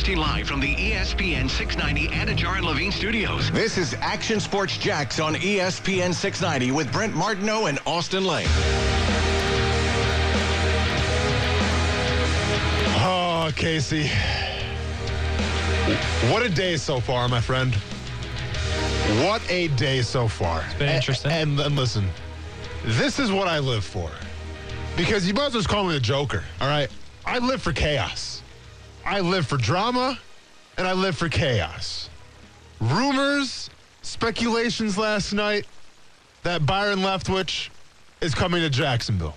broadcasting live from the ESPN 690 Anajar and Levine studios. This is Action Sports Jax on ESPN 690 with Brent Martineau and Austin Lane. Oh, Casey. What a day so far, my friend. What a day so far. It's been interesting. And, and, listen, this is what I live for. Because you might as well just call me the Joker, all right? I live for chaos. I live for drama, and I live for chaos. Rumors, speculations last night that Byron Leftwich is coming to Jacksonville.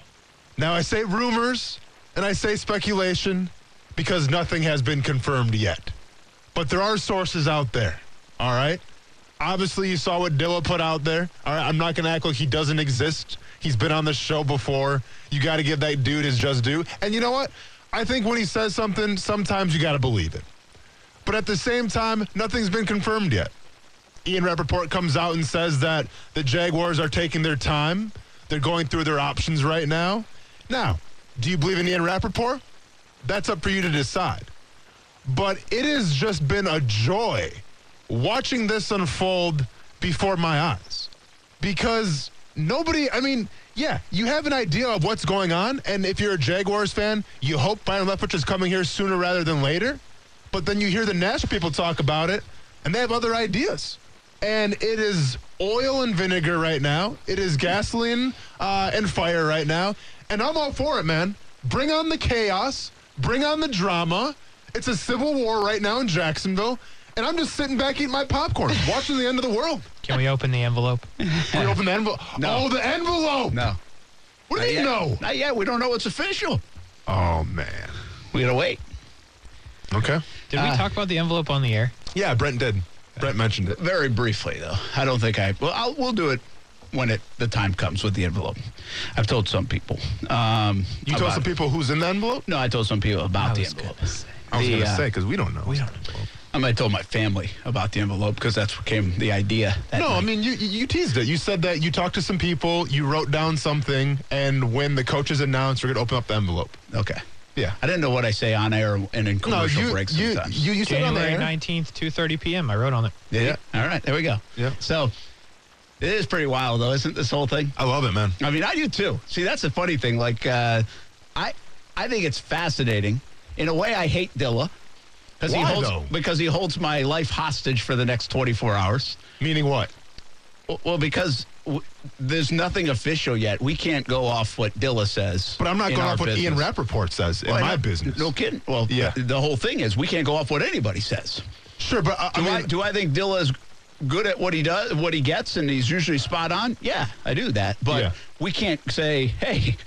Now, I say rumors and I say speculation because nothing has been confirmed yet. But there are sources out there, all right? Obviously, you saw what Dilla put out there. All right, I'm not going to act like he doesn't exist. He's been on the show before. You got to give that dude his just due. And you know what? I think when he says something, sometimes you got to believe it. But at the same time, nothing's been confirmed yet. Ian Rapoport comes out and says that the Jaguars are taking their time. They're going through their options right now. Now, do you believe in Ian Rapoport? That's up for you to decide. But it has just been a joy watching this unfold before my eyes. Because nobody, I mean, yeah, you have an idea of what's going on. And if you're a Jaguars fan, you hope Byron Leftwich is coming here sooner rather than later. But then you hear the national people talk about it, and they have other ideas. And it is oil and vinegar right now. It is gasoline uh, and fire right now. And I'm all for it, man. Bring on the chaos. Bring on the drama. It's a civil war right now in Jacksonville. And I'm just sitting back eating my popcorn, watching the end of the world. Can we open the envelope? We open the envelope. No. Oh, the envelope. No. What do you mean, no? Not yet. We don't know what's official. Oh, man. We gotta wait. Okay. Did we Uh, talk about the envelope on the air? Yeah, Brent did. Brent mentioned it. Very briefly, though. I don't think I. Well, I'll, we'll do it when it the time comes with the envelope. I've told some people. Um, You told about- some people who's in the envelope? No, I told some people about the was envelope. gonna say. I was The, going to uh, say, because we don't know. We don't. I mean, I told my family about the envelope because that's what came the idea. that No, I mean you you teased it. You said that you talked to some people, you wrote down something, and when the coaches announced, we're gonna open up the envelope. okay. Yeah. I didn't know what I say on air and in No, commercial you breaks you, sometimes. you you said on the January air. nineteenth, two thirty p.m. I wrote on it. yeah. All right. There we go. Yeah. So it is pretty wild, though, isn't this whole thing? I love it, man. I mean, I do too. See, that's the funny thing. Like, uh, I, I think it's fascinating. In a way, I hate Dilla because he holds though? because he holds my life hostage for the next 24 hours. Meaning what? Well, because w- there's nothing official yet. We can't go off what Dilla says. But I'm not going off what Ian. Rapoport says in Well, my business. No kidding. Well, Yeah. the, the whole thing is we can't go off what anybody says. Sure, but uh, Do I I, do I think Dilla is good at what he does, what he gets, and he's usually spot on? Yeah, I do that. But Yeah. We can't say, hey,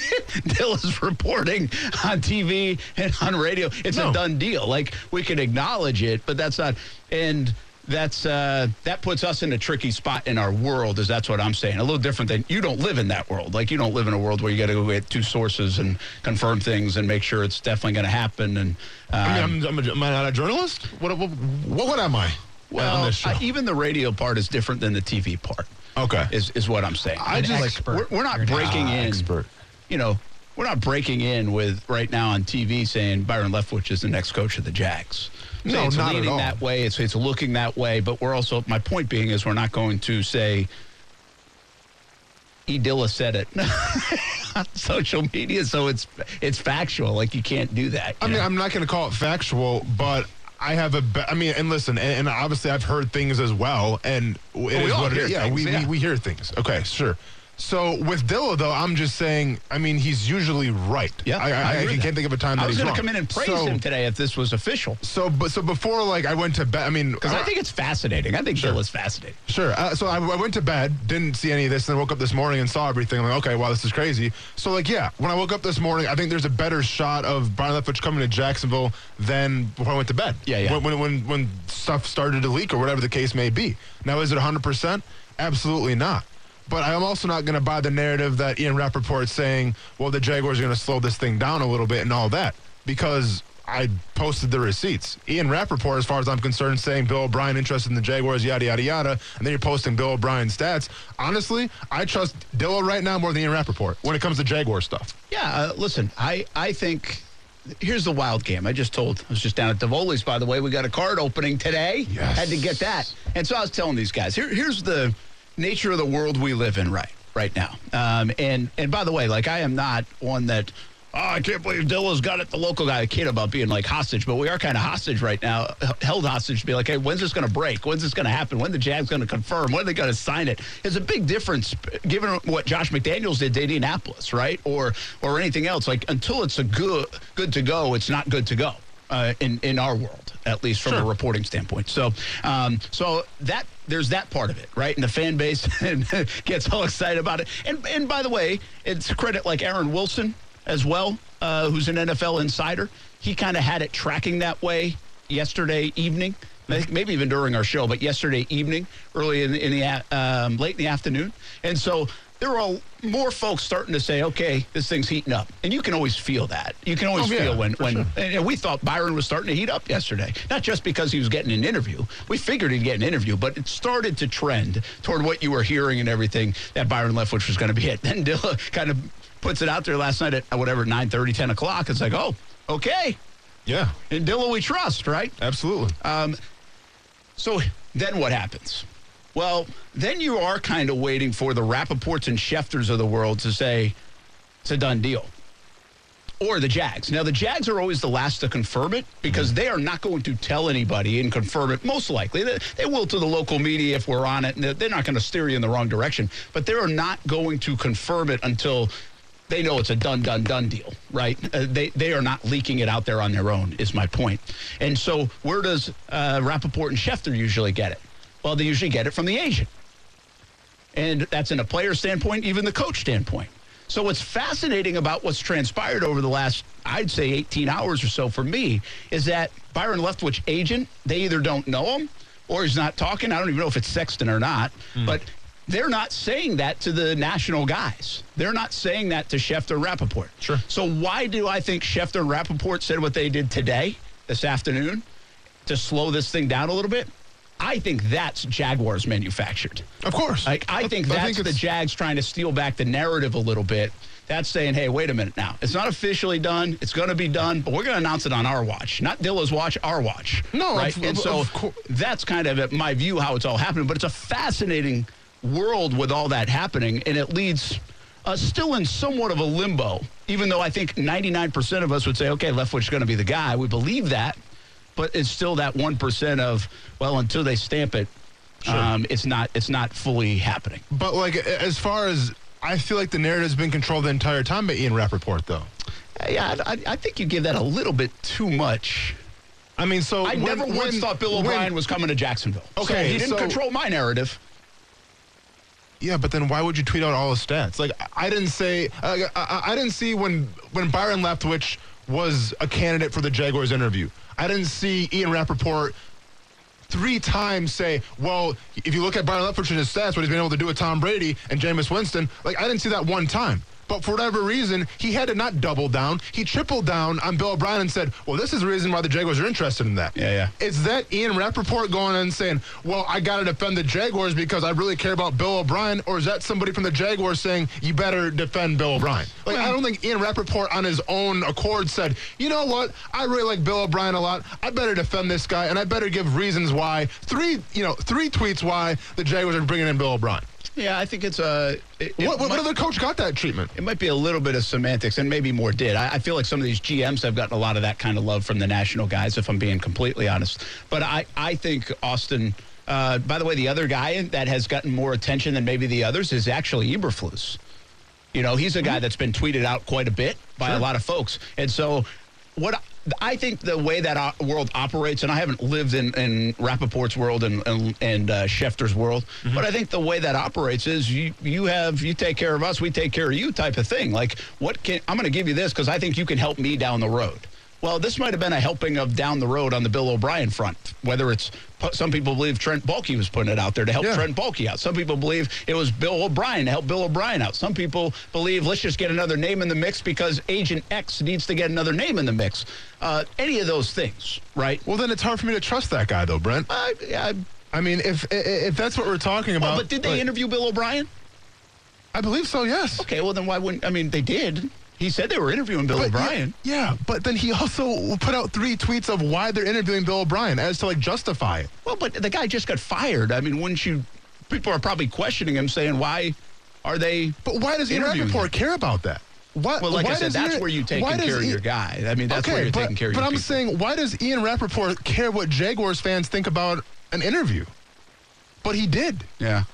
Dilla's reporting on TV and on radio. It's No. a done deal. Like we can acknowledge it, but that's not. And that's uh, that puts us in a tricky spot in our world. Is that's what I'm saying? A little different than you don't live in that world. Like you don't live in a world where you got to go get two sources and confirm things and make sure it's definitely going to happen. And I um, mean, I'm, I'm a, am I not a journalist? What what, what, what am I? well, uh, even the radio part is different than the TV part. Okay. Is is what I'm saying. I And just- like, we're, we're not You're an breaking in. expert. You know, we're not breaking in with right now on TV saying Byron Leftwich is the next coach of the Jags. So No, it's not at all. that way. It's it's looking that way. But we're also my point being is we're not going to say. Edilla said it on social media, so it's it's factual. Like you can't do that. I you mean. I'm not going to call it factual, but I have a. Be- I mean, and listen, and, and obviously I've heard things as well, and it oh, is we all what it is. Yeah, things, we, yeah. We, we hear things. Okay, sure. So with Dilla, though, I'm just saying. I mean, he's usually right. yeah, I, I, I, with can't think of a time that I was he's gonna come in and praise so, him today if this was official. So, but so before, like, I went to bed. I mean, Because I think it's fascinating. I think Sure. Dilla's fascinating. Sure. Uh, so I, I went to bed, didn't see any of this, and then woke up this morning and saw everything. I'm like, okay, wow, this is crazy. So, like, yeah, when I woke up this morning, I think there's a better shot of Byron Leftwich coming to Jacksonville than before I went to bed. Yeah, yeah. When, when, when, when stuff started to leak or whatever the case may be. Now, is it 100%? Absolutely not. But I'm also not going to buy the narrative that Ian Rapoport's saying, well, the Jaguars are going to slow this thing down a little bit and all that. Because I posted the receipts. Ian Rapoport, as far as I'm concerned, saying Bill O'Brien interested in the Jaguars, yada, yada, yada. And then you're posting Bill O'Brien stats. Honestly, I trust Dilla right now more than Ian Rapoport when it comes to Jaguar stuff. Yeah, uh, listen, I, I think here's the wild game. I just told, I was just down at Divoli's, by the way. We got a card opening today. Yes. Had to get that. And so I was telling these guys, here, here's the nature of the world we live in right right now. Um, and and by the way, like I am not one that oh, I can't believe Dilla's got it. The local guy, kid about being like hostage, but we are kind of hostage right now, held hostage to be like, hey, when's this going to break? When's this going to happen? When the Jags going to confirm? When are they going to sign it? It's a big difference given what Josh McDaniels did to Indianapolis, right? Or or anything else. Like until it's a good good to go, it's not good to go. Uh, in in our world, at least from Sure. a reporting standpoint. So, um, so that there's that part of it, right? And the fan base gets all excited about it. And and by the way, it's credit like Aaron Wilson as well, uh, who's an NFL insider. He kind of had it tracking that way yesterday evening. I think maybe even during our show, but yesterday evening, early in, in the um, late in the afternoon, and so there were all, more folks starting to say, "Okay, this thing's heating up," and you can always feel that. You can always Oh, yeah, feel when when sure. and we thought Byron was starting to heat up yesterday. Not just because he was getting an interview. We figured he'd get an interview, but it started to trend toward what you were hearing and everything that Byron Leftwich was going to be it. Then Dilla kind of puts it out there last night at whatever, 9 10 o'clock. It's like, oh, okay. Yeah, And Dilla we trust, right? absolutely. Um, so then what happens? Well, then you are kind of waiting for the Rapoports and Schefters of the world to say it's a done deal. Or the Jags. Now, the Jags are always the last to confirm it because they are not going to tell anybody and confirm it, most likely. They, they will to the local media if we're on it, and they're- they're not going to steer you in the wrong direction. But they are not going to confirm it until they know it's a done, done, done deal, right? Uh, they, they are not leaking it out there on their own, is my point. And so, where does uh, Rapoport and Schefter usually get it? Well, they usually get it from the agent. And that's in a player standpoint, even the coach standpoint. So what's fascinating about what's transpired over the last, I'd say 18 hours or so for me, is that Byron Leftwich agent, they either don't know him or he's not talking. I don't even know if it's Sexton or not, hmm. but they're not saying that to the national guys. They're not saying that to Schefter Rapoport. Sure. So why do I think Schefter Rapoport said what they did today, this afternoon, to slow this thing down a little bit? I think that's Jaguars manufactured. Of course. Like I think I that's think the Jags trying to steal back the narrative a little bit. That's saying, hey, wait a minute now. It's not officially done. It's going to be done, but we're going to announce it on our watch, not Dilla's watch, our watch. No, right. of- and of- so of cour- that's kind of my view how it's all happening. But it's a fascinating world with all that happening, and it leads us still in somewhat of a limbo. Even though I think 99% of us would say, okay, Leftwich is going to be the guy. We believe that, but it's still that 1% of well, until they stamp it. Um, it's not. It's not fully happening. But like as far as I feel like the narrative's been controlled the entire time by Ian Rapoport, though. Yeah, I, I think you give that a little bit too much. I mean, so I when- never once when- thought Bill when- O'Brien was coming to Jacksonville. so Okay, he didn't so- control my narrative. Yeah, but then why would you tweet out all the stats? Like I- didn't say I, I, I didn't see when when Byron Leftwich was a candidate for the Jaguars interview. I didn't see Ian Rapoport three times say, well, if you look at Byron Leftwich and his stats, what he's been able to do with Tom Brady and Jameis Winston, like I didn't see that one time. But for whatever reason, he had to not double down. He tripled down on Bill O'Brien and said, well, this is the reason why the Jaguars are interested in that. Yeah, yeah. Is that Ian Rapoport going in and saying, well, I got to defend the Jaguars because I really care about Bill O'Brien? Or is that somebody from the Jaguars saying, you better defend Bill O'Brien? Like, I don't think Ian Rapoport on his own accord said, you know what? I really like Bill O'Brien a lot. I better defend this guy and I better give reasons why. Three, you know, three tweets why the Jaguars are bringing in Bill O'Brien. Yeah, I think it's a. It, it What, what, might- other coach got that treatment? It might be a little bit of semantics, and maybe more did. I, I feel like some of these GMs have gotten a lot of that kind of love from the national guys, if I'm being completely honest. But I, I think Austin. Uh, by the way, the other guy that has gotten more attention than maybe the others is actually Eberflus. You know, he's a guy that's been tweeted out quite a bit by a lot of folks, and so what I- think the way that o- world operates, and I haven't lived in, in Rapoport's world and and, and uh, Schefter's world, but I think the way that operates is you you have you take care of us, we take care of you type of thing. Like, what can I'm going to give you this because I think you can help me down the road. Well, this might have been a helping of down the road on the Bill O'Brien front. Whether it's some people believe Trent Baalke was putting it out there to help Yeah. Trent Baalke out. Some people believe it was Bill O'Brien to help Bill O'Brien out. Some people believe let's just get another name in the mix because Agent X needs to get another name in the mix. Uh, any of those things, right? Well, then it's hard for me to trust that guy, though, Brent. Uh, yeah, I mean, if if that's what we're talking about. oh, but did they like, interview Bill O'Brien? I believe so. Yes. Okay, well then why wouldn't I mean they did? He said they were interviewing Bill But O'Brien. Yeah, yeah, but then he also put out three tweets of why they're interviewing Bill O'Brien as to like justify it. Well, but the guy just got fired. I mean, wouldn't you? People are probably questioning him, saying, "Why are they?" But why does Ian Rapoport care about that? Why, Well, like I said, that's Ian- where you take care of your guy. I mean, that's okay, where you're but, taking care of your guy. but I'm people. saying, why does Ian Rapoport care what Jaguars fans think about an interview? But he did. yeah.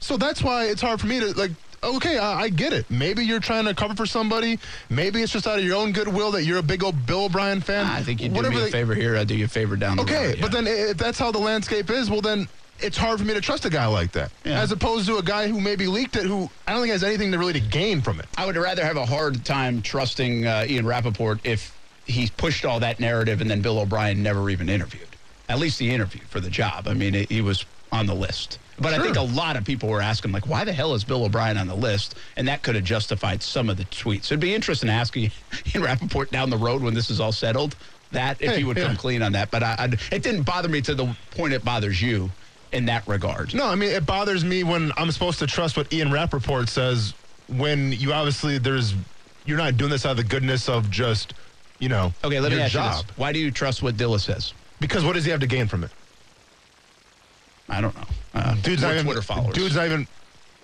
So that's why it's hard for me to like. Okay, I, I get it. Maybe you're trying to cover for somebody. Maybe it's just out of your own goodwill that you're a big old Bill O'Brien fan. I think you do Whatever me a they- favor here. I do you a favor down the Okay, road. but yeah. then if that's how the landscape is, well then it's hard for me to trust a guy like that, Yeah. as opposed to a guy who maybe leaked it, who I don't think has anything to really to gain from it. I would rather have a hard time trusting uh, Ian Rapoport if he pushed all that narrative and then Bill O'Brien never even interviewed. At least he interviewed for the job. I mean, it, he was on the list. But I think a lot of people were asking, like, why the hell is Bill O'Brien on the list? And that could have justified some of the tweets. It'd be interesting asking Ian Rapoport down the road when this is all settled that if Hey, he would yeah. come clean on that. But I, I, it didn't bother me to the point it bothers you in that regard. No, I mean it bothers me when I'm supposed to trust what Ian Rapoport says when you obviously there's you're not doing this out of the goodness of just you know Okay, let me ask job. you this. Why do you trust what Dilla says? Because what does he have to gain from it? I don't know. Uh, Dude's not even, Twitter followers. Dude's not even.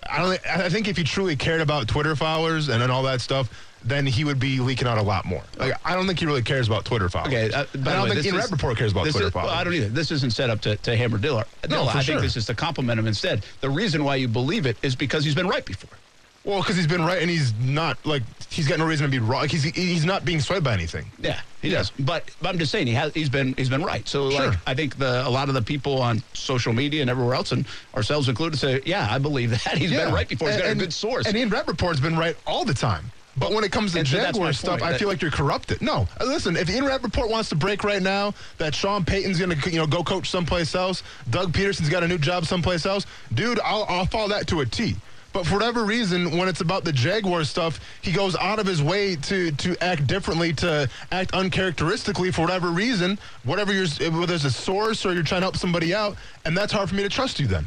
I don't. I think if he truly cared about Twitter followers and, and all that stuff, then he would be leaking out a lot more. Like I don't think he really cares about Twitter followers. Okay, uh, I don't way, think Ian is- Rapoport cares about Twitter is- well, followers. I don't either. This isn't set up to, to hammer Dilla. No, Dilla. I sure. think this is to compliment him instead. The reason why you believe it is because he's been right before. Well, because he's been right and he's not like he's got no reason to be wrong. Like, he's he's not being swayed by anything. Yeah, he Yeah. does. But, but I'm just saying he has. He's been he's been right. So Sure. like I think the a lot of the people on social media and everywhere else, and ourselves included, say, yeah, I believe that he's been right before. He's got And- a good source. And Ian Rapoport's been right all the time. But when it comes to And so Jaguar stuff, I feel like you're corrupted. No, Uh, listen. If Ian Rapoport wants to break right now that Sean Payton's going to you know go coach someplace else, Doug Pederson's got a new job someplace else, dude, I'll, I'll follow that to a T. But for whatever reason, when it's about the Jaguar stuff, he goes out of his way to to act differently, to act uncharacteristically for whatever reason, whatever you're, whether it's a source or you're trying to help somebody out, and that's hard for me to trust you then.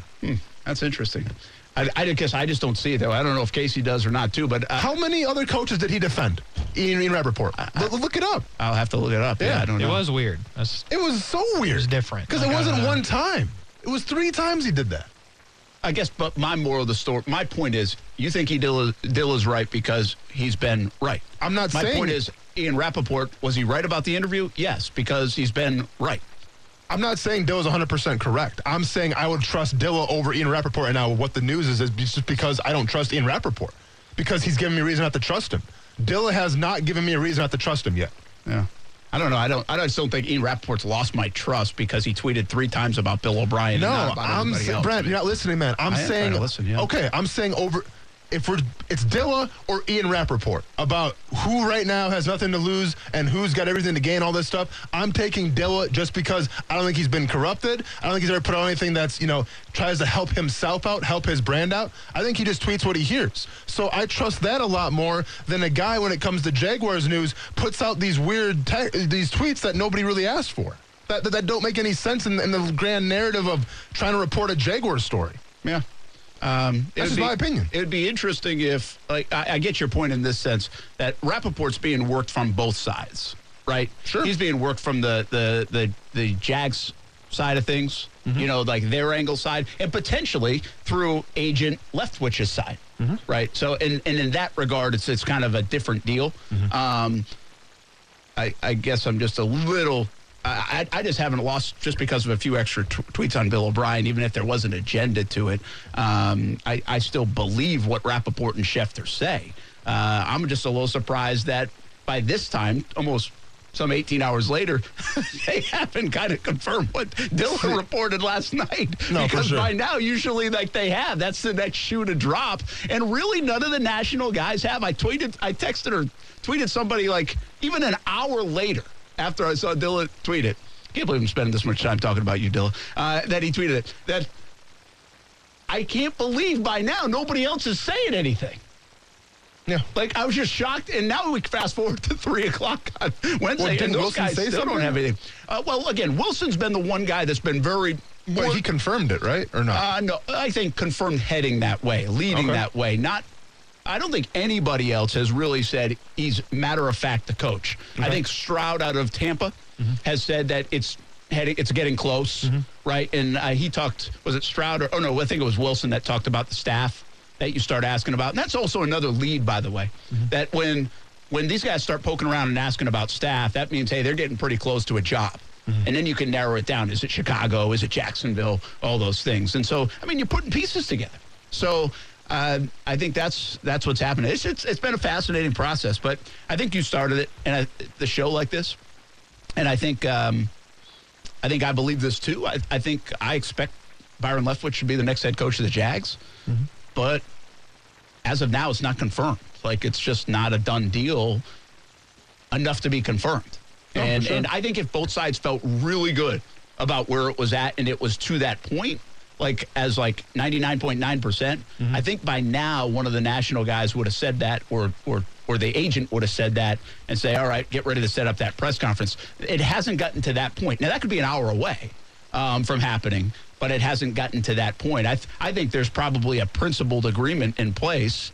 That's interesting. I, I guess I just don't see it though. I don't know if Casey does or not too, but uh, How many other coaches did he defend? Ian, Ian Rapoport. Look, look it up. I'll have to look it up. Yeah, Yeah. I don't It was weird. That's, It was so weird. It was different. Because Like, it wasn't uh, one time. It was three times he did that. I guess, but my moral of the story, my point is, you think he Dill, Dill is right because he's been right. I'm not My saying- My point is, Ian Rapoport, was he right about the interview? Yes, because he's been right. I'm not saying Dilla's 100% correct. I'm saying I would trust Dilla over Ian Rapoport. And now what the news is is just because I don't trust Ian Rapoport. Because he's given me a reason not to trust him. Dilla has not given me a reason not to trust him yet. Yeah. I don't know. I don't. I just don't think Ian Rapoport's lost my trust because he tweeted three times about Bill O'Brien. and No, I'm. Brent, you're not listening, man. I'm I saying, listen, yeah. okay, I'm saying over, if we're, it's Dilla or Ian Rapoport about who right now has nothing to lose and who's got everything to gain, all this stuff. I'm taking Dilla just because I don't think he's been corrupted. I don't think he's ever put out anything that's, you know, tries to help himself out, help his brand out. I think he just tweets what he hears. So I trust that a lot more than a guy when it comes to Jaguars news puts out these weird, te- these tweets that nobody really asked for. That, that, that don't make any sense in, in the grand narrative of trying to report a Jaguar story. Yeah. Um, it That's would just be- my opinion. It would be interesting if, like, I, I get your point in this sense that Rapoport's being worked from both sides, right? Sure. He's being worked from the the the, the Jags side of things, Mm-hmm. you know, like their angle side, and potentially through agent Leftwich's side, Mm-hmm. right? So, and and in that regard, it's it's kind of a different deal. Mm-hmm. Um, I, I guess I'm just a little. I, I just haven't lost just because of a few extra t- tweets on Bill O'Brien, even if there was an agenda to it. Um, I, I still believe what Rapoport and Schefter say. Uh, I'm just a little surprised that by this time, almost some 18 hours later, they haven't kind of confirmed what Dillon reported last night. No, for because sure. by now, usually, like they have, that's the next shoe to drop. And really, none of the national guys have. I tweeted, I texted or tweeted somebody like even an hour later after I saw Dilla tweet it. Can't believe I'm spending this much time talking about you, Dilla. Uh, that he tweeted it. That I can't believe by now nobody else is saying anything. Yeah. Like I was just shocked, and now we fast forward to three o'clock on Wednesday, Well, didn't and those Wilson guys say still something? don't have anything. Uh, well, again, Wilson's been the one guy that's been very. More, But he confirmed it, right? Or not? uh, no, I think confirmed heading that way, leading Okay. that way, not I don't think anybody else has really said he's matter of fact the coach. I think Stroud out of Tampa mm-hmm. has said that it's heading, it's getting close, mm-hmm. right? And uh, he talked, was it Stroud or, oh no, I think it was Wilson that talked about the staff that you start asking about. And that's also another lead, by the way, mm-hmm. that when when these guys start poking around and asking about staff, that means, hey, they're getting pretty close to a job. And then you can narrow it down. Is it Chicago? Is it Jacksonville? All those things. And so, I mean, you're putting pieces together. So uh, I think that's that's what's happening. It's, it's it's been a fascinating process, but I think you started it and I, the show like this, and I think um, I think I believe this too. I, I think I expect Byron Leftwich should be the next head coach of the Jags, but as of now, it's not confirmed. Like it's just not a done deal enough to be confirmed. For and sure. and I think if both sides felt really good about where it was at and it was to that point, like as like 99.9%, Mm-hmm. I think by now one of the national guys would have said that or or or the agent would have said that and say, "All right, get ready to set up that press conference." It hasn't gotten to that point. Now that could be an hour away um, from happening, but it hasn't gotten to that point. I th- I think there's probably a principled agreement in place,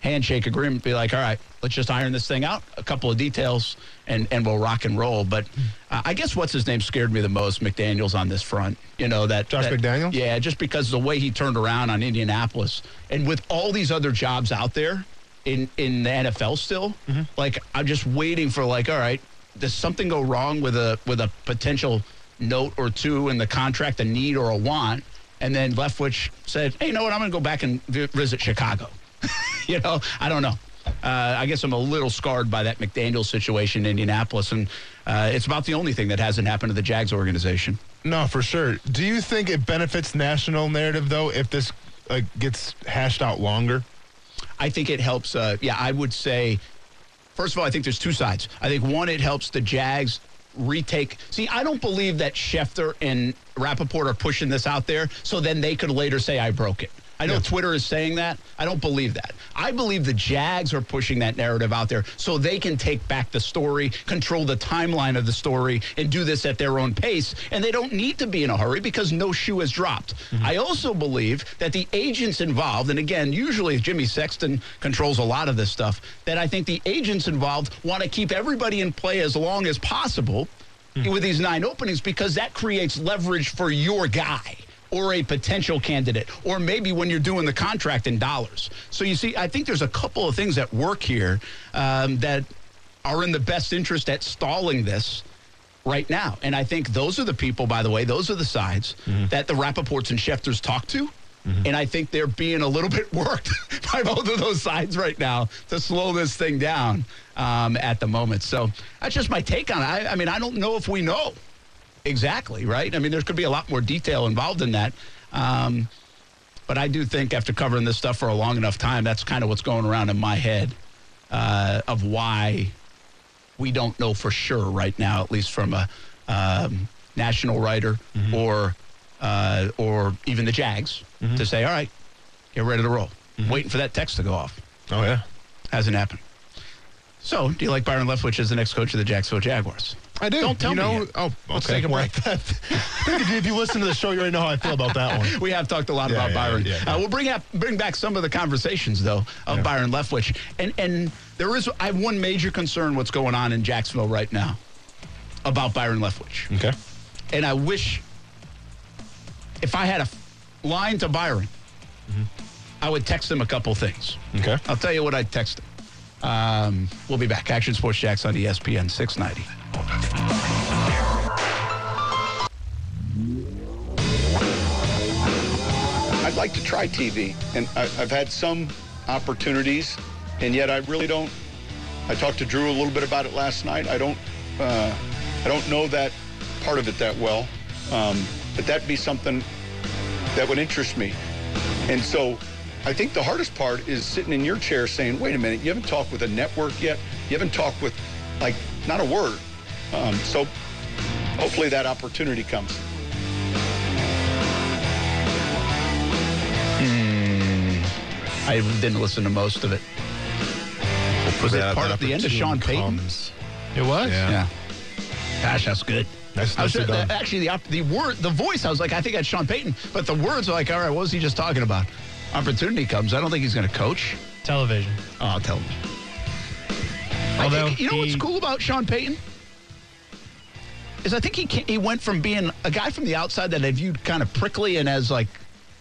handshake agreement. Be like, all right, let's just iron this thing out, a couple of details, and and we'll rock and roll. But uh, I guess what's his name scared me the most, McDaniel's on this front. You know that Josh that- McDaniels? Yeah, just because the way he turned around on Indianapolis, and with all these other jobs out there in in the NFL still, like I'm just waiting for like, all right, does something go wrong with a with a potential note or two in the contract, a need or a want, and then Leftwich said, hey, you know what, I'm going to go back and vi- visit Chicago. you know, I don't know. Uh, I guess I'm a little scarred by that McDaniel situation in Indianapolis, and uh, it's about the only thing that hasn't happened to the Jags organization. No, for sure. Do you think it benefits national narrative though if this like gets hashed out longer? I think it helps. Uh, yeah, I would say, first of all, I think there's two sides. I think one, it helps the Jags retake. See, I don't believe that Schefter and Rapoport are pushing this out there so then they could later say, I broke it. I know Yeah. Twitter is saying that. I don't believe that. I believe the Jags are pushing that narrative out there so they can take back the story, control the timeline of the story, and do this at their own pace. And they don't need to be in a hurry because no shoe has dropped. Mm-hmm. I also believe that the agents involved, and again, usually Jimmy Sexton controls a lot of this stuff, that I think the agents involved want to keep everybody in play as long as possible hmm. with these nine openings because that creates leverage for your guy or a potential candidate, or maybe when you're doing the contract in dollars. So you see, I think there's a couple of things at work here um, that are in the best interest at stalling this right now. And I think those are the people, by the way, those are the sides that the Rapoports and Schefters talk to. And I think they're being a little bit worked by both of those sides right now to slow this thing down um, at the moment. So that's just my take on it. I, I mean, I don't know if we know exactly, right? I mean, there could be a lot more detail involved in that. Um, but I do think after covering this stuff for a long enough time, that's kind of what's going around in my head uh, of why we don't know for sure right now, at least from a um, national writer or uh, or even the Jags, to say, all right, get ready to roll. Waiting for that text to go off. Oh yeah. Hasn't happened. So, do you like Byron Leftwich as the next coach of the Jacksonville Jaguars? I do. Don't tell you me know, yet. Oh, Let's take a break. If you listen to the show, you already know how I feel about that one. We have talked a lot Yeah, about yeah, Byron. yeah. Uh, we'll bring up bring back some of the conversations though of. Byron Leftwich, and and there is I have one major concern what's going on in Jacksonville right now about Byron Leftwich, Okay. and I wish if I had a line to Byron, Mm-hmm. I would text him a couple things. Okay. I'll tell you what I'd text him. Um, we'll be back. Action Sports Jax on ESPN 690. I'd like to try TV, and I, I've had some opportunities, and yet I really don't. I talked to Drew a little bit about it last night. I don't, uh, I don't know that part of it that well, um, but that'd be something that would interest me. And so, I think the hardest part is sitting in your chair saying, "Wait a minute, you haven't talked with a network yet. You haven't talked with, like, not a word." Um, so, hopefully, that opportunity comes. I didn't listen to most of it. Was it part of the end of Sean Payton? It was? Yeah. Yeah. Gosh, that's good. Nice- I was, nicely done. actually, the, the word, the voice, I was like, I think that's Sean Payton, but the words are like, all right, what was he just talking about? Opportunity comes. I don't think he's going to coach. Television. Oh, tell him. Although you know what's cool about Sean Payton is I think he ca- he went from being a guy from the outside that I viewed kind of prickly and as like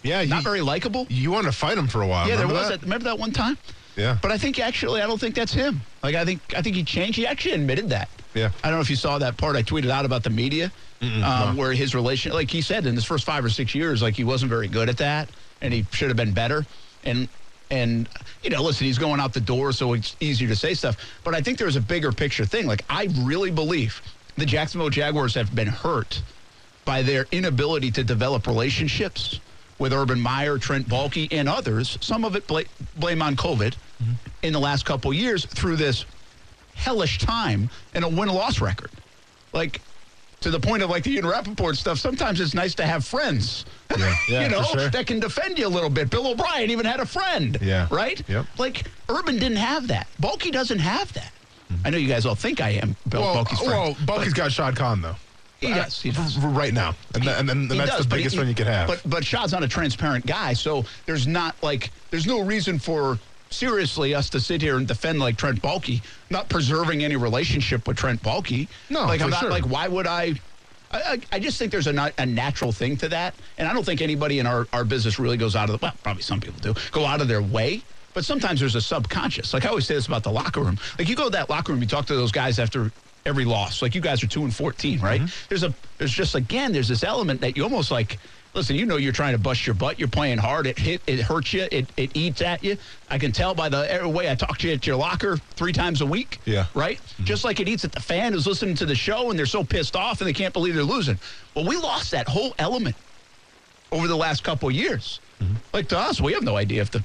Yeah, not you, very likable. you wanted to fight him for a while. Yeah, there was that. that. Remember that one time? Yeah. But I think actually, I don't think that's him. Like I think I think he changed. He actually admitted that. Yeah. I don't know if you saw that part I tweeted out about the media, um, where his relation, like he said, in his first five or six years, like he wasn't very good at that, and he should have been better. And and you know, listen, he's going out the door, so it's easier to say stuff. But I think there's a bigger picture thing. Like I really believe the Jacksonville Jaguars have been hurt by their inability to develop relationships with Urban Meyer, Trent Baalke, and others. Some of it bla- blame on COVID in the last couple years through this hellish time and a win-loss record. Like to the point of like the Ian Rapoport stuff, sometimes it's nice to have friends. Yeah, yeah, you know, sure. that can defend you a little bit. Bill O'Brien even had a friend. Yeah. Right? Yep. Like Urban didn't have that. Baalke doesn't have that. Mm-hmm. I know you guys all think I am Bill Well, Baalke's friend. well, Baalke's got Shad Khan though. He uh, does, he does. Right now, and, th- and, then He that's does, the biggest he- one you could have. But but Shad's not a transparent guy, so there's not like there's no reason for seriously us to sit here and defend like Trent Baalke, not preserving any relationship with Trent Baalke. No, like I'm not sure. like why would I? I, I just think there's a, nat- a natural thing to that, and I don't think anybody in our, our business really goes out of the well, probably some people do go out of their way, but sometimes there's a subconscious. Like I always say this about the locker room. Like you go to that locker room, you talk to those guys after every loss. Like you guys are two and fourteen, right? Mm-hmm. There's a there's just again there's this element that you almost like. Listen, you know you're trying to bust your butt. You're playing hard. It hit. It hurts you. It it eats at you. I can tell by the way I talk to you at your locker three times a week. Yeah. Right. Mm-hmm. Just like it eats at the fan who's listening to the show and they're so pissed off and they can't believe they're losing. Well, we lost that whole element over the last couple of years. Mm-hmm. Like to us, we have no idea if the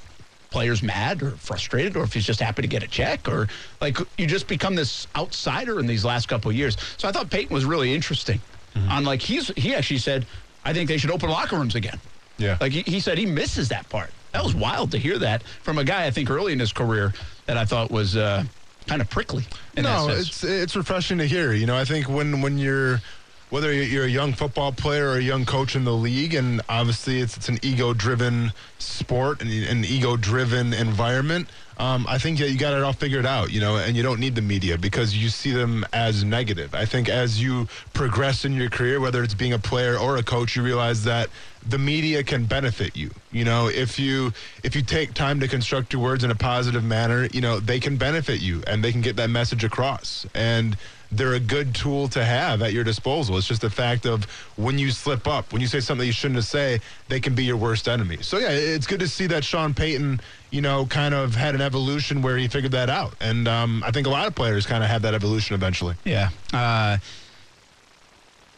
player's mad or frustrated or if he's just happy to get a check or like you just become this outsider in these last couple of years. So I thought Payton was really interesting mm-hmm. on like he's he actually said I think they should open locker rooms again. Yeah. Like he, he said he misses that part. That was wild to hear that from a guy I think early in his career that I thought was uh, kind of prickly. no, it's it's refreshing to hear. You know, I think when when you're whether you're a young football player or a young coach in the league, and obviously it's it's an ego-driven sport and an ego-driven environment. Um, I think that you got it all figured out, you know, and you don't need the media because you see them as negative. I think as you progress in your career, whether it's being a player or a coach, you realize that the media can benefit you. You know, if you if you take time to construct your words in a positive manner, you know, they can benefit you and they can get that message across. And they're a good tool to have at your disposal. It's just the fact of when you slip up, when you say something you shouldn't have say, they can be your worst enemy. So yeah, it's good to see that Sean Payton, you know, kind of had an evolution where he figured that out. And um, I think a lot of players kind of had that evolution eventually. yeah. Uh,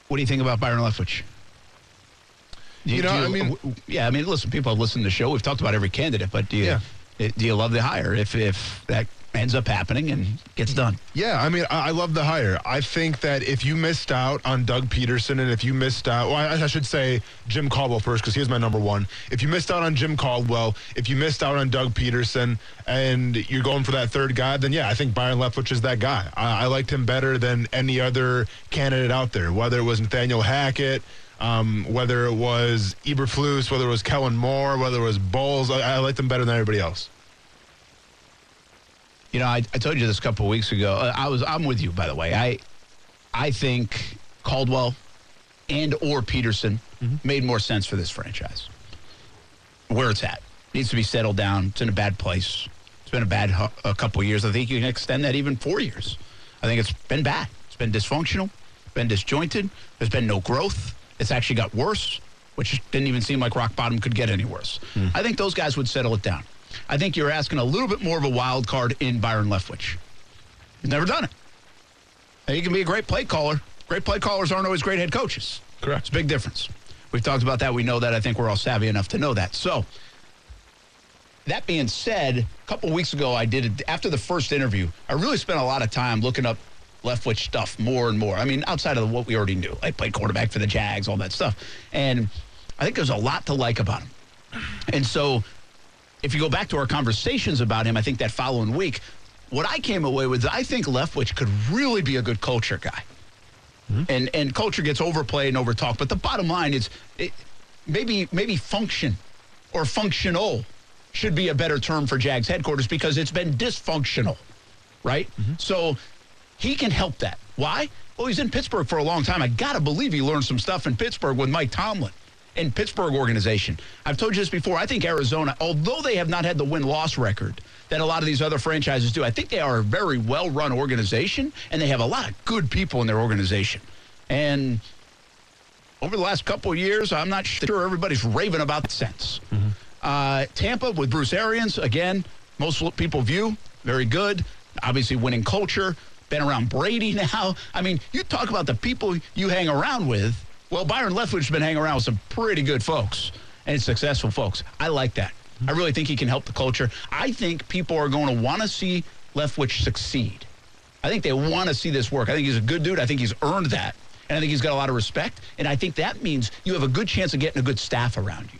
what do you think about Byron Leftwich? Do You know, do I mean- yeah, I mean, listen, people have listened to the show. We've talked about every candidate, but do you, Yeah. Do you love the hire if if that ends up happening and gets done? Yeah, I mean, I, I love the hire. I think that if you missed out on Doug Pederson and if you missed out, well, I, I should say Jim Caldwell first because he was my number one. If you missed out on Jim Caldwell, if you missed out on Doug Pederson, and you're going for that third guy, then yeah, I think Byron Leftwich is that guy. I, I liked him better than any other candidate out there, whether it was Nathaniel Hackett. Um, whether it was Eberflus, whether it was Kellen Moore, whether it was Bowles, I, I liked him better than everybody else. You know, I, I told you this a couple of weeks ago. Uh, I was I'm with you, by the way. I I think Caldwell and or Pederson made more sense for this franchise. Where it's at needs to be settled down. It's in a bad place. It's been a bad hu- a couple of years. I think you can extend that even four years. I think it's been bad. It's been dysfunctional, it's been disjointed. There's been no growth. It's actually got worse, which didn't even seem like rock bottom could get any worse. Hmm. I think those guys would settle it down. I think you're asking a little bit more of a wild card in Byron Leftwich. He's never done it. Now, He can be a great play caller. Great play callers aren't always great head coaches. Correct. It's a big difference. We've talked about that. We know that. I think we're all savvy enough to know that. So, that being said, a couple weeks ago, I did it after the first interview. I really spent a lot of time looking up Leftwich stuff more and more. I mean, outside of what we already knew, I played quarterback for the Jags, all that stuff, and I think there's a lot to like about him. And so, if you go back to our conversations about him, I think that following week, what I came away with, I think Leftwich could really be a good culture guy. And and culture gets overplayed and overtalked, but the bottom line is it, maybe maybe function or functional should be a better term for Jags headquarters because it's been dysfunctional, right? Mm-hmm. So he can help that. Why? Well, he's in Pittsburgh for a long time. I got to believe he learned some stuff in Pittsburgh with Mike Tomlin and Pittsburgh organization. I've told you this before. I think Arizona, although they have not had the win loss record that a lot of these other franchises do, I think they are a very well run organization and they have a lot of good people in their organization. And over the last couple of years, I'm not sure everybody's raving about the sense. Mm-hmm. Uh, Tampa with Bruce Arians, again, most people view very good. Obviously, winning culture. Been around Brady now. I mean, you talk about the people you hang around with. Well, Byron Leftwich's been hanging around with some pretty good folks and successful folks. I like that. I really think he can help the culture. I think people are going to want to see Leftwich succeed. I think they want to see this work. I think he's a good dude. I think he's earned that. And I think he's got a lot of respect. And I think that means you have a good chance of getting a good staff around you.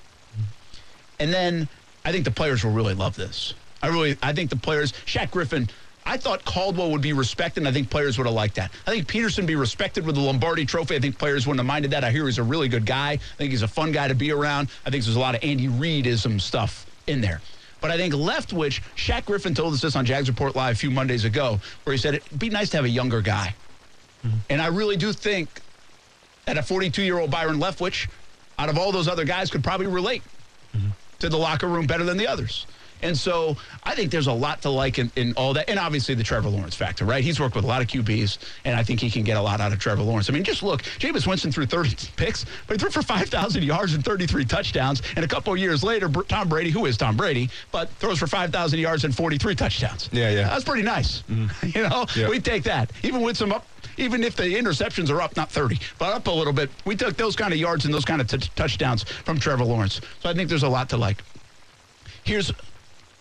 And then I think the players will really love this. I really, I think the players, Shaq Griffin, I thought Caldwell would be respected, and I think players would have liked that. I think Pederson be respected with the Lombardi Trophy. I think players wouldn't have minded that. I hear he's a really good guy. I think he's a fun guy to be around. I think there's a lot of Andy Reidism stuff in there. But I think Leftwich, Shaq Griffin told us this on Jags Report Live a few Mondays ago, where he said it'd be nice to have a younger guy. Mm-hmm. And I really do think that a 42 year old Byron Leftwich, out of all those other guys, could probably relate mm-hmm. to the locker room better than the others. And so I think there's a lot to like in, in, all that. And obviously the Trevor Lawrence factor, right? He's worked with a lot of QBs, and I think he can get a lot out of Trevor Lawrence. I mean, just look, Jameis Winston threw 30 picks, but he threw for 5,000 yards and 33 touchdowns. And a couple of years later, Tom Brady, who is Tom Brady, but throws for 5,000 yards and 43 touchdowns. Yeah, yeah. That's pretty nice. Mm. you know, yeah. we take that. Even with some up, even if the interceptions are up, not 30, but up a little bit, we took those kind of yards and those kind of t- touchdowns from Trevor Lawrence. So I think there's a lot to like. Here's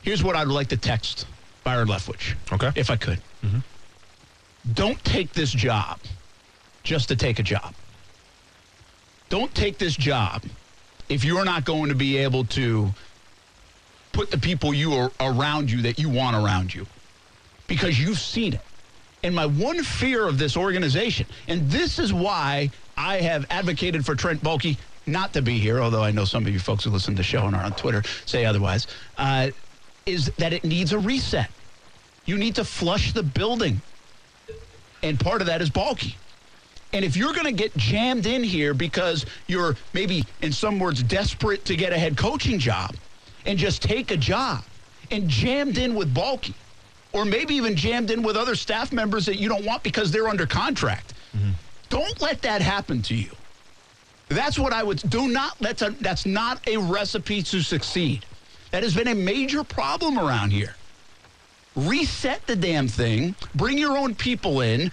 Here's what I'd like to text Byron Leftwich. Okay. If I could. Mm-hmm. Don't take this job just to take a job. Don't take this job if you're not going to be able to put the people you are around you that you want around you because you've seen it. And my one fear of this organization, and this is why I have advocated for Trent Baalke not to be here, although I know some of you folks who listen to the show and are on Twitter say otherwise. Uh, is that it needs a reset. You need to flush the building. And part of that is Baalke. And if you're going to get jammed in here because you're maybe, in some words, desperate to get a head coaching job and just take a job and jammed in with Baalke, or maybe even jammed in with other staff members that you don't want because they're under contract, mm-hmm. don't let that happen to you. That's what I would do. Not a, that's not a recipe to succeed. That has been a major problem around here. Reset the damn thing, bring your own people in,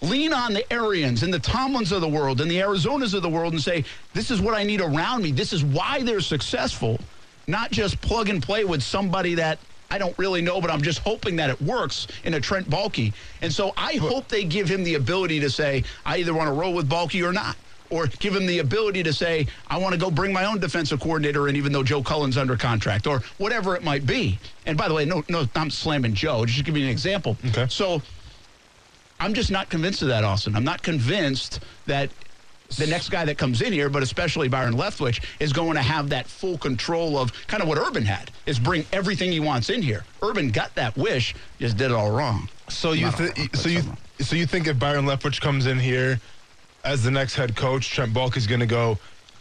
lean on the Arians and the Tomlins of the world and the Arizonas of the world and say, this is what I need around me. This is why they're successful, not just plug and play with somebody that I don't really know, but I'm just hoping that it works in a Trent Baalke. And so I hope they give him the ability to say, I either want to roll with Baalke or not or give him the ability to say, I want to go bring my own defensive coordinator in, even though Joe Cullen's under contract, or whatever it might be. And by the way, no, no, I'm slamming Joe. Just to give you an example. Okay. So I'm just not convinced of that, Austin. I'm not convinced that the next guy that comes in here, but especially Byron Leftwich, is going to have that full control of kind of what Urban had, is bring everything he wants in here. Urban got that wish, just did it all wrong. So you, th- wrong, so you, so you think if Byron Leftwich comes in here as the next head coach, Trent Baalke is going to go.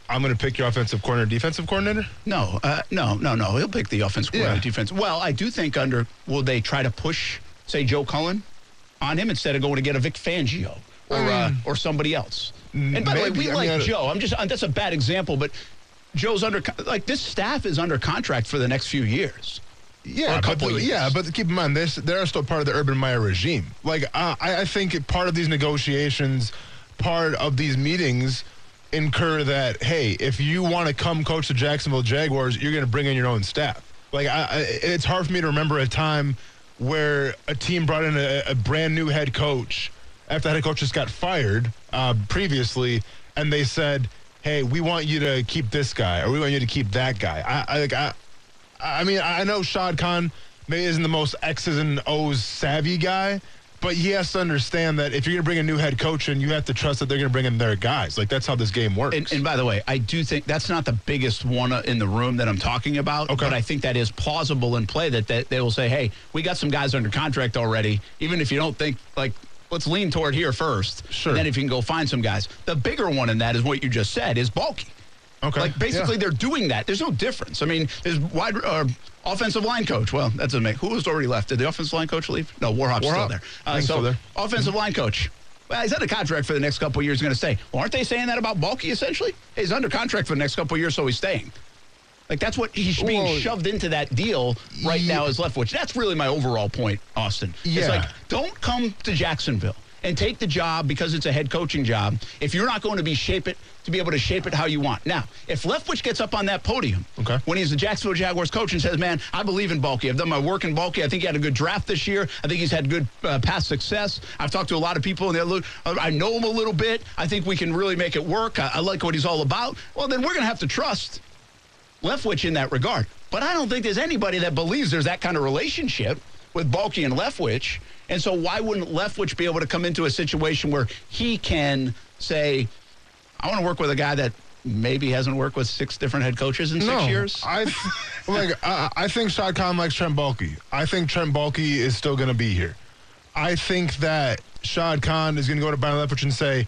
I'm going to pick your offensive coordinator, defensive coordinator. No, uh, no, no, no. He'll pick the offensive coordinator, yeah. defense. Well, I do think under will they try to push, say, Joe Cullen on him instead of going to get a Vic Fangio or uh, or somebody else. And by maybe, the way, we I like mean, Joe. I'm just uh, that's a bad example, but Joe's under like this staff is under contract for the next few years. Yeah, but the, yeah, but keep in mind this they're still part of the Urban Meyer regime. Like uh, I, I think part of these negotiations part of these meetings incur that hey, if you want to come coach the Jacksonville Jaguars, you're going to bring in your own staff. Like I, I, it's hard for me to remember a time where a team brought in a, a brand new head coach after that head coach just got fired uh, previously, and they said, "Hey, we want you to keep this guy, or we want you to keep that guy." I, I, like, I, I mean, I know Shad Khan maybe isn't the most X's and O's savvy guy, but he has to understand that if you're going to bring a new head coach in, you have to trust that they're going to bring in their guys. Like that's how this game works. And, and, by the way, I do think that's not the biggest one uh, in the room that I'm talking about. Okay. But I think that is plausible in play that, that they will say, hey, we got some guys under contract already. Even if you don't think like let's lean toward here first. Sure. And then if you can go find some guys. The bigger one in that is what you just said is Baalke. Okay. Like basically yeah. they're doing that. There's no difference. I mean, there's wide uh, offensive line coach. Well, that doesn't make who was already left. Did the offensive line coach leave? No, Warhop's Warhop. still there. Uh, so there. offensive line coach. Well, he's under contract for the next couple years. Going to stay. Well, aren't they saying that about Baalke essentially? He's under contract for the next couple years, so he's staying. Like that's what he's being well, shoved into that deal right yeah. now as Leftwich. That's really my overall point, Austin. Yeah. It's like don't come to Jacksonville and take the job because it's a head coaching job if you're not going to be shape it to be able to shape it how you want. Now, if Leftwich gets up on that podium okay. when he's the Jacksonville Jaguars coach and says, "Man, I believe in Baalke. I've done my work in Baalke. I think he had a good draft this year. I think he's had good uh, past success. I've talked to a lot of people and they look. Uh, I know him a little bit. I think we can really make it work. I, I like what he's all about. Well, then we're going to have to trust Leftwich in that regard. But I don't think there's anybody that believes there's that kind of relationship with Baalke and Leftwich. And so why wouldn't Leftwich be able to come into a situation where he can say, I want to work with a guy that maybe hasn't worked with six different head coaches in no, six years? I like I, I think Shad Khan likes Trent Baalke. I think Trent Baalke is still going to be here. I think that Shad Khan is going to go to Byron Leftwich and say,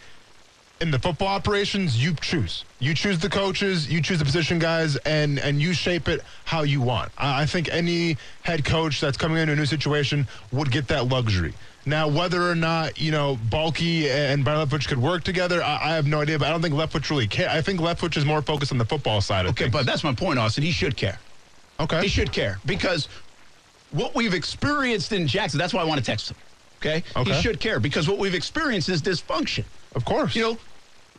in the football operations, you choose. You choose the coaches, you choose the position guys, and and you shape it how you want. I, I think any head coach that's coming into a new situation would get that luxury. Now, whether or not, you know, Baalke and Leftwich could work together, I, I, have no idea, but I don't think Leftwich really care. I think Leftwich is more focused on the football side of okay, things. Okay, but that's my point, Austin. He should care. Okay. He should care because what we've experienced in Jackson, that's why I want to text him. Okay? okay? He should care because what we've experienced is dysfunction. Of course. You know,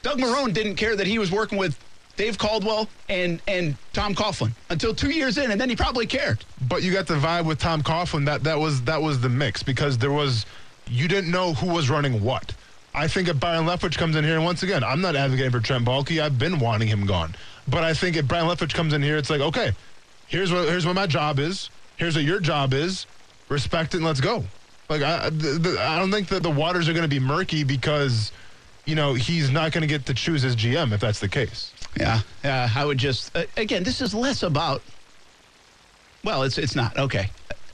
Doug Marrone didn't care that he was working with Dave Caldwell and and Tom Coughlin until two years in, and then he probably cared. But you got the vibe with Tom Coughlin that that was that was the mix because there was you didn't know who was running what. I think if Byron Leftwich comes in here, and once again, I'm not advocating for Trent Baalke. I've been wanting him gone. But I think if Byron Leftwich comes in here, it's like, okay, here's what here's what my job is. Here's what your job is. Respect it and let's go. Like I, the, the, I don't think that the waters are going to be murky because you know, he's not going to get to choose his GM if that's the case. Yeah, yeah. I would just uh, again, this is less about. Well, it's it's not okay.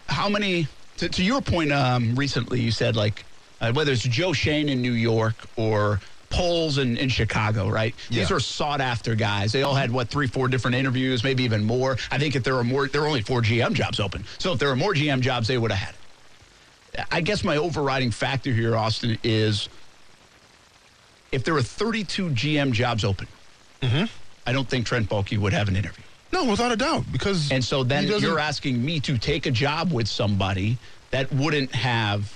How many? To, to your point, um, recently you said like uh, whether it's Joe Schoen in New York or Poles in, in Chicago, right? Yeah. These are sought after guys. They all had what three, four different interviews, maybe even more. I think if there were more, there were only four GM jobs open. So if there were more GM jobs, they would have had it. I guess my overriding factor here, Austin, is if there were 32 GM jobs open, mm-hmm. I don't think Trent Baalke would have an interview. No, without a doubt, because and so then you're asking me to take a job with somebody that wouldn't have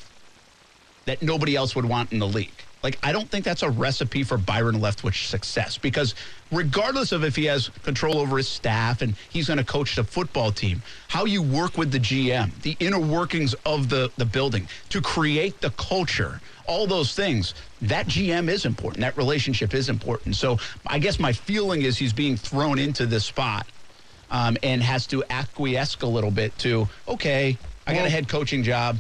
that nobody else would want in the league. Like, I don't think that's a recipe for Byron Leftwich success because regardless of if he has control over his staff and he's going to coach the football team, how you work with the GM, the inner workings of the, the building to create the culture, all those things, that GM is important. That relationship is important. So I guess my feeling is he's being thrown into this spot um, and has to acquiesce a little bit to, okay, I got a head coaching job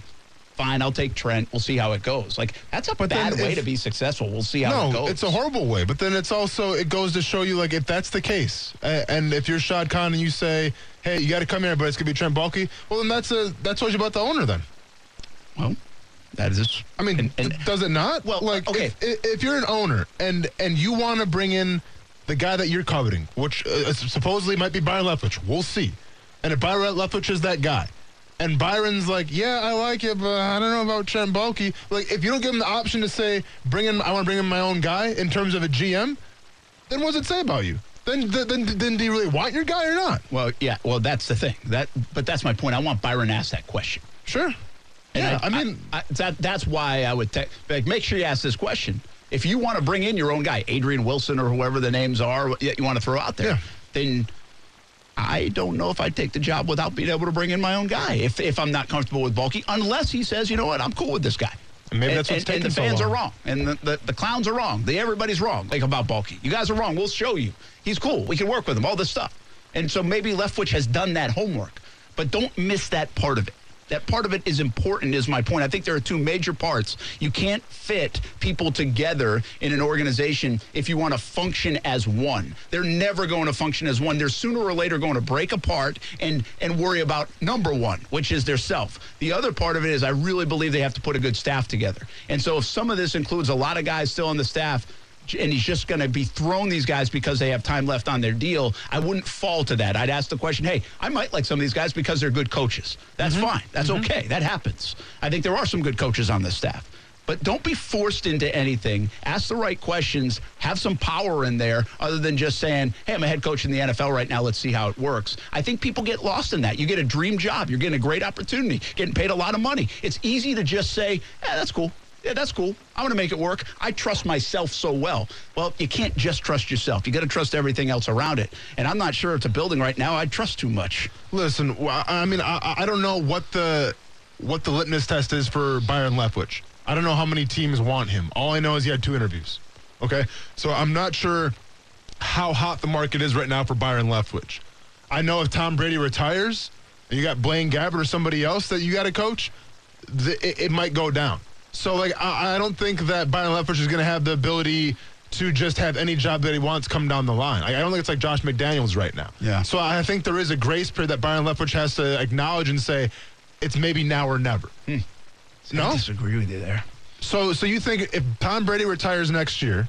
fine, I'll take Trent. We'll see how it goes. Like that's a but bad way if, to be successful. We'll see how no, it goes. No, it's a horrible way. But then it's also it goes to show you like if that's the case, and if you're Shad Khan and you say, hey, you got to come here, but it's gonna be Trent Baalke. Well, then that's a that's what you about the owner then. Well. That is. I mean, and, and, does it not? Well, like, okay. If, if you're an owner and and you want to bring in the guy that you're coveting, which uh, supposedly might be Byron Leftwich, we'll see. And if Byron Leftwich is that guy, and Byron's like, yeah, I like it, but I don't know about Trent Baalke. Like, if you don't give him the option to say, bring in, I want to bring in my own guy in terms of a GM, then what does it say about you? Then, then, then, do you really want your guy or not? Well, yeah. Well, that's the thing. That, but that's my point. I want Byron to ask that question. Sure. And yeah, I, I mean, I, I, that, that's why I would te- like, make sure you ask this question. If you want to bring in your own guy, Adrian Wilson or whoever the names are, that you want to throw out there, yeah. then I don't know if I'd take the job without being able to bring in my own guy if, if I'm not comfortable with Baalke, unless he says, you know what, I'm cool with this guy. And maybe that's what's and, taking and the fans so are wrong, and the, the, the, clowns are wrong. The, everybody's wrong, like about Baalke. You guys are wrong. We'll show you. He's cool. We can work with him. All this stuff. And so maybe Leftwich has done that homework, but don't miss that part of it. That part of it is important, is my point. I think there are two major parts. You can't fit people together in an organization if you want to function as one. They're never going to function as one. They're sooner or later going to break apart and, and worry about number one, which is their self. The other part of it is I really believe they have to put a good staff together. And so if some of this includes a lot of guys still on the staff, and he's just going to be throwing these guys because they have time left on their deal, I wouldn't fall to that. I'd ask the question, hey, I might like some of these guys because they're good coaches. That's mm-hmm. fine. That's mm-hmm. okay. That happens. I think there are some good coaches on this staff. But don't be forced into anything. Ask the right questions. Have some power in there other than just saying, hey, I'm a head coach in the NFL right now. Let's see how it works. I think people get lost in that. You get a dream job. You're getting a great opportunity, getting paid a lot of money. It's easy to just say, yeah, that's cool yeah, that's cool. I'm going to make it work. I trust myself so well. Well, you can't just trust yourself. You got to trust everything else around it. And I'm not sure it's a building right now I trust too much. Listen, I mean, I, I don't know what the what the litmus test is for Byron Leftwich. I don't know how many teams want him. All I know is he had two interviews. Okay, so I'm not sure how hot the market is right now for Byron Leftwich. I know if Tom Brady retires, and you got Blaine Gabbert or somebody else that you got to coach, it, it might go down. So, like, I, I don't think that Byron Leftwich is going to have the ability to just have any job that he wants come down the line. I, I don't think it's like Josh McDaniels right now. Yeah. So I think there is a grace period that Byron Leftwich has to acknowledge and say, it's maybe now or never. Hmm. No, I disagree with you there. So, so you think if Tom Brady retires next year,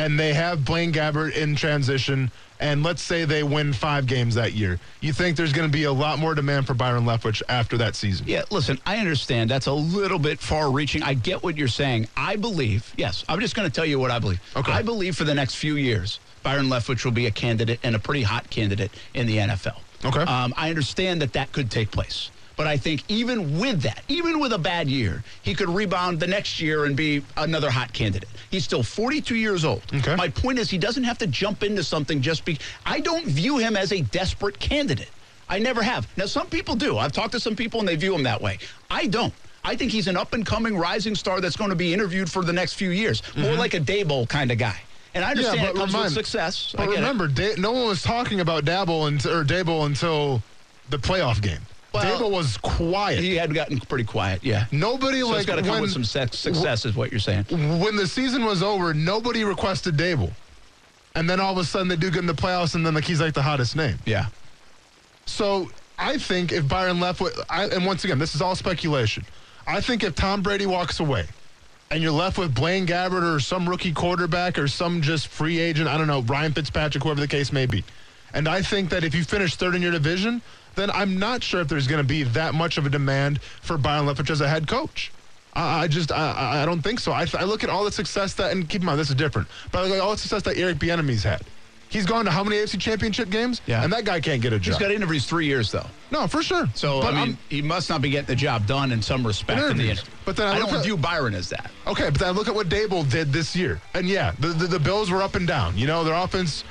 and they have Blaine Gabbert in transition, and let's say they win five games that year, you think there's going to be a lot more demand for Byron Leftwich after that season? Yeah, listen, I understand that's a little bit far reaching. I get what you're saying. I believe, yes, I'm just going to tell you what I believe. Okay. I believe for the next few years, Byron Leftwich will be a candidate and a pretty hot candidate in the NFL. Okay. Um, I understand that that could take place. But I think even with that, even with a bad year, he could rebound the next year and be another hot candidate. He's still 42 years old. Okay. My point is, he doesn't have to jump into something just because I don't view him as a desperate candidate. I never have. Now, some people do. I've talked to some people and they view him that way. I don't. I think he's an up and coming rising star that's going to be interviewed for the next few years. Mm-hmm. More like a Daboll kind of guy. And I understand yeah, it comes remind, with success. But remember, da- no one was talking about Daboll until, or Daboll until the playoff game. Well, Daboll was quiet. He had gotten pretty quiet, yeah. Nobody so like got to come with some success, is what you're saying. When the season was over, nobody requested Daboll, and then all of a sudden they do get in the playoffs, and then like he's like the hottest name. Yeah. So I think if Byron Leftwich, I, and once again, this is all speculation. I think if Tom Brady walks away, and you're left with Blaine Gabbert or some rookie quarterback or some just free agent, I don't know, Ryan Fitzpatrick, whoever the case may be. And I think that if you finish third in your division, then I'm not sure if there's going to be that much of a demand for Byron Leftwich as a head coach. I, I just I, I don't think so. I, I look at all the success that and keep in mind this is different, but I look at all the success that Eric Bieniemy's had. He's gone to how many AFC Championship games? Yeah, and that guy can't get a job. He's got interviews three years though. No, for sure. So but I mean, I'm, he must not be getting the job done in some respect. In the but then I, I don't at, view Byron as that. Okay, but then I look at what Daboll did this year, and yeah, the, the the Bills were up and down. You know, their offense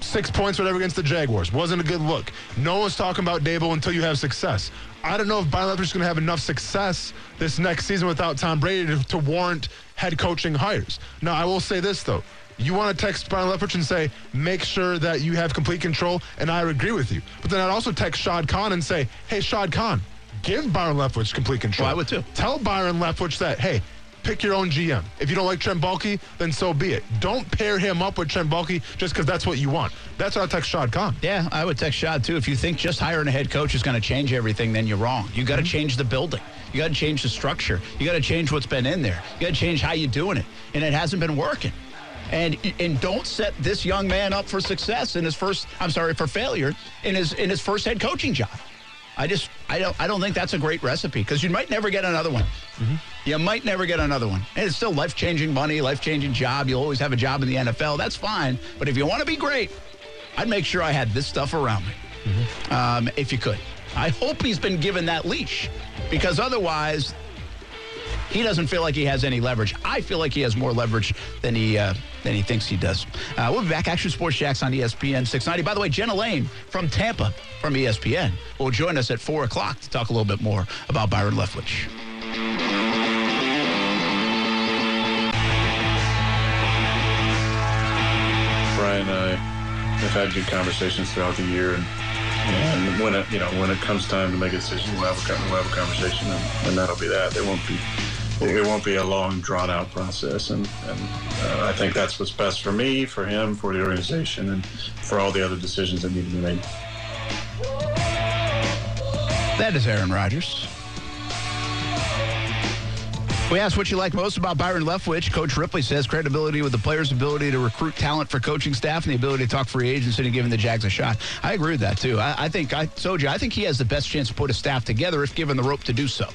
six points, whatever, against the Jaguars. Wasn't a good look. No one's talking about Daboll until you have success. I don't know if Byron Leftwich is going to have enough success this next season without Tom Brady to, to, warrant head coaching hires. Now, I will say this, though. You want to text Byron Leftwich and say, make sure that you have complete control, and I agree with you. But then I'd also text Shad Khan and say, hey, Shad Khan, give Byron Leftwich complete control. Well, I would too. Tell Byron Leftwich that, hey, pick your own GM. If you don't like Trent Baalke, then so be it. Don't pair him up with Trent Baalke just because that's what you want. That's what I text Shad Khan. Yeah, I would text Shad too. If you think just hiring a head coach is going to change everything, then you're wrong. You got to mm-hmm. change the building. You got to change the structure. You got to change what's been in there. You got to change how you're doing it, and it hasn't been working. And and don't set this young man up for success in his first. I'm sorry for failure in his in his first head coaching job. I just I don't I don't think that's a great recipe because you might never get another one. Mm-hmm. You might never get another one. And it's still life changing money, life changing job. You'll always have a job in the NFL. That's fine. But if you want to be great, I'd make sure I had this stuff around me. Mm-hmm. Um, if you could. I hope he's been given that leash because otherwise he doesn't feel like he has any leverage. I feel like he has more leverage than he uh, than he thinks he does. Uh, we'll be back. Action Sports Jax on ESPN 690. By the way, Jenna Laine from Tampa from ESPN will join us at 4 o'clock to talk a little bit more about Byron Leftwich. Brian and I have had good conversations throughout the year, and And when it, you know, when it comes time to make a decision, we'll have a, we'll have a conversation, and, and that'll be that. It won't be it won't be a long, drawn out process. And, and uh, I think that's what's best for me, for him, for the organization, and for all the other decisions that need to be made. That is Aaron Rodgers. We asked what you like most about Byron Leftwich. Coach Ripley says credibility with the players' ability to recruit talent for coaching staff and the ability to talk free agency and giving the Jags a shot. I agree with that, too. I, I think, I told you, I think he has the best chance to put a staff together if given the rope to do so.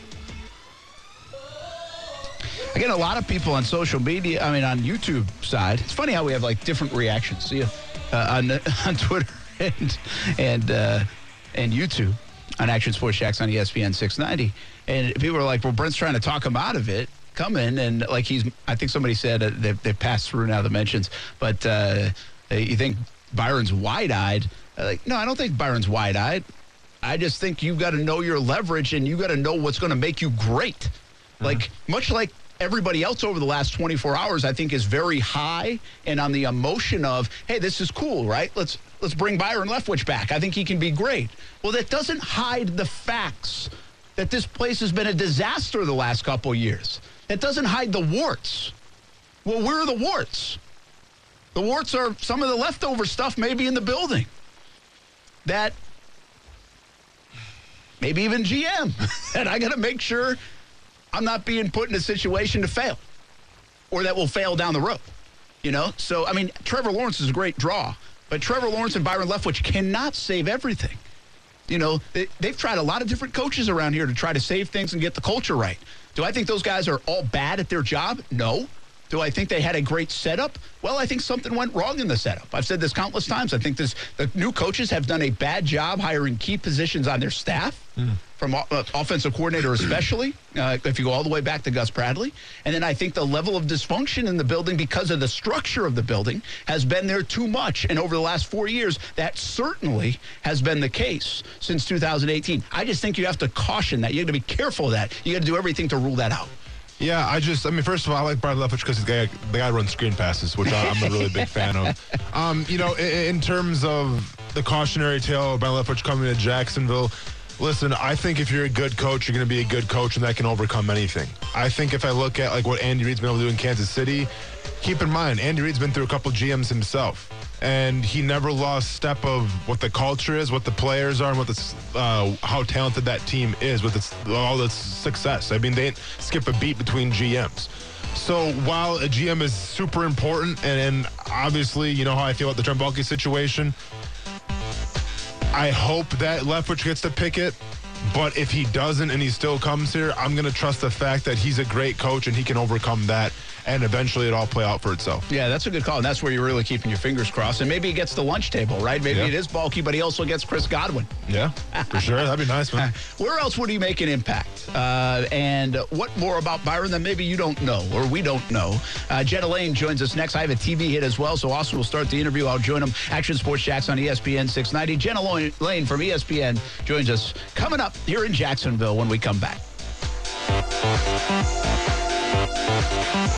I get a lot of people on social media, I mean, on YouTube side. It's funny how we have like different reactions. See, uh, on, on Twitter and, and, uh, and YouTube on Action Sports Jax on ESPN 690. And people are like, well, Brent's trying to talk him out of it. Come in and like he's, I think somebody said uh, they, they passed through now the mentions, but uh, you think Byron's wide eyed? Uh, like, no, I don't think Byron's wide eyed. I just think you've got to know your leverage and you got to know what's going to make you great. Like, much like everybody else over the last 24 hours, I think, is very high and on the emotion of, hey, this is cool, right? Let's let's bring Byron Leftwich back. I think he can be great. Well, that doesn't hide the facts that this place has been a disaster the last couple years. It doesn't hide the warts. Well, where are the warts? The warts are some of the leftover stuff maybe in the building. That maybe even GM. and I got to make sure I'm not being put in a situation to fail or that will fail down the road. You know? So, I mean, Trevor Lawrence is a great draw, but Trevor Lawrence and Byron Leftwich cannot save everything. You know, they, they've tried a lot of different coaches around here to try to save things and get the culture right. Do I think those guys are all bad at their job? No. Do I think they had a great setup? Well, I think something went wrong in the setup. I've said this countless times. I think this the new coaches have done a bad job hiring key positions on their staff. Mm from uh, offensive coordinator, especially uh, if you go all the way back to Gus Bradley. And then I think the level of dysfunction in the building because of the structure of the building has been there too much. And over the last four years, that certainly has been the case since 2018. I just think you have to caution that. You have to be careful of that. You got to do everything to rule that out. Yeah, I just, I mean, first of all, I like Byron Leftwich because the guy, the guy runs screen passes, which I'm a really big fan of. Um, you know, in, in, terms of the cautionary tale of Byron Leftwich coming to Jacksonville, Listen, I think if you're a good coach, you're going to be a good coach, and that can overcome anything. I think if I look at like what Andy Reid's been able to do in Kansas City, keep in mind Andy Reid's been through a couple GMs himself, and he never lost step of what the culture is, what the players are, and what the uh, how talented that team is with its all its success. I mean, they skip a beat between GMs. So while a GM is super important, and, and obviously you know how I feel about the Trent situation. I hope that Leftwich gets to pick it. But if he doesn't and he still comes here, I'm going to trust the fact that he's a great coach and he can overcome that and eventually it all play out for itself. Yeah, that's a good call. And that's where you're really keeping your fingers crossed. And maybe he gets the lunch table, right? Maybe yeah. it is Baalke, but he also gets Chris Godwin. Yeah, for sure. That'd be nice, man. where else would he make an impact? Uh, and what more about Byron that maybe you don't know or we don't know? Uh, Jenna Laine joins us next. I have a TV hit as well, so Austin will start the interview. I'll join him. Action Sports Jax on ESPN 690. Jenna Laine from ESPN joins us coming up here in Jacksonville when we come back.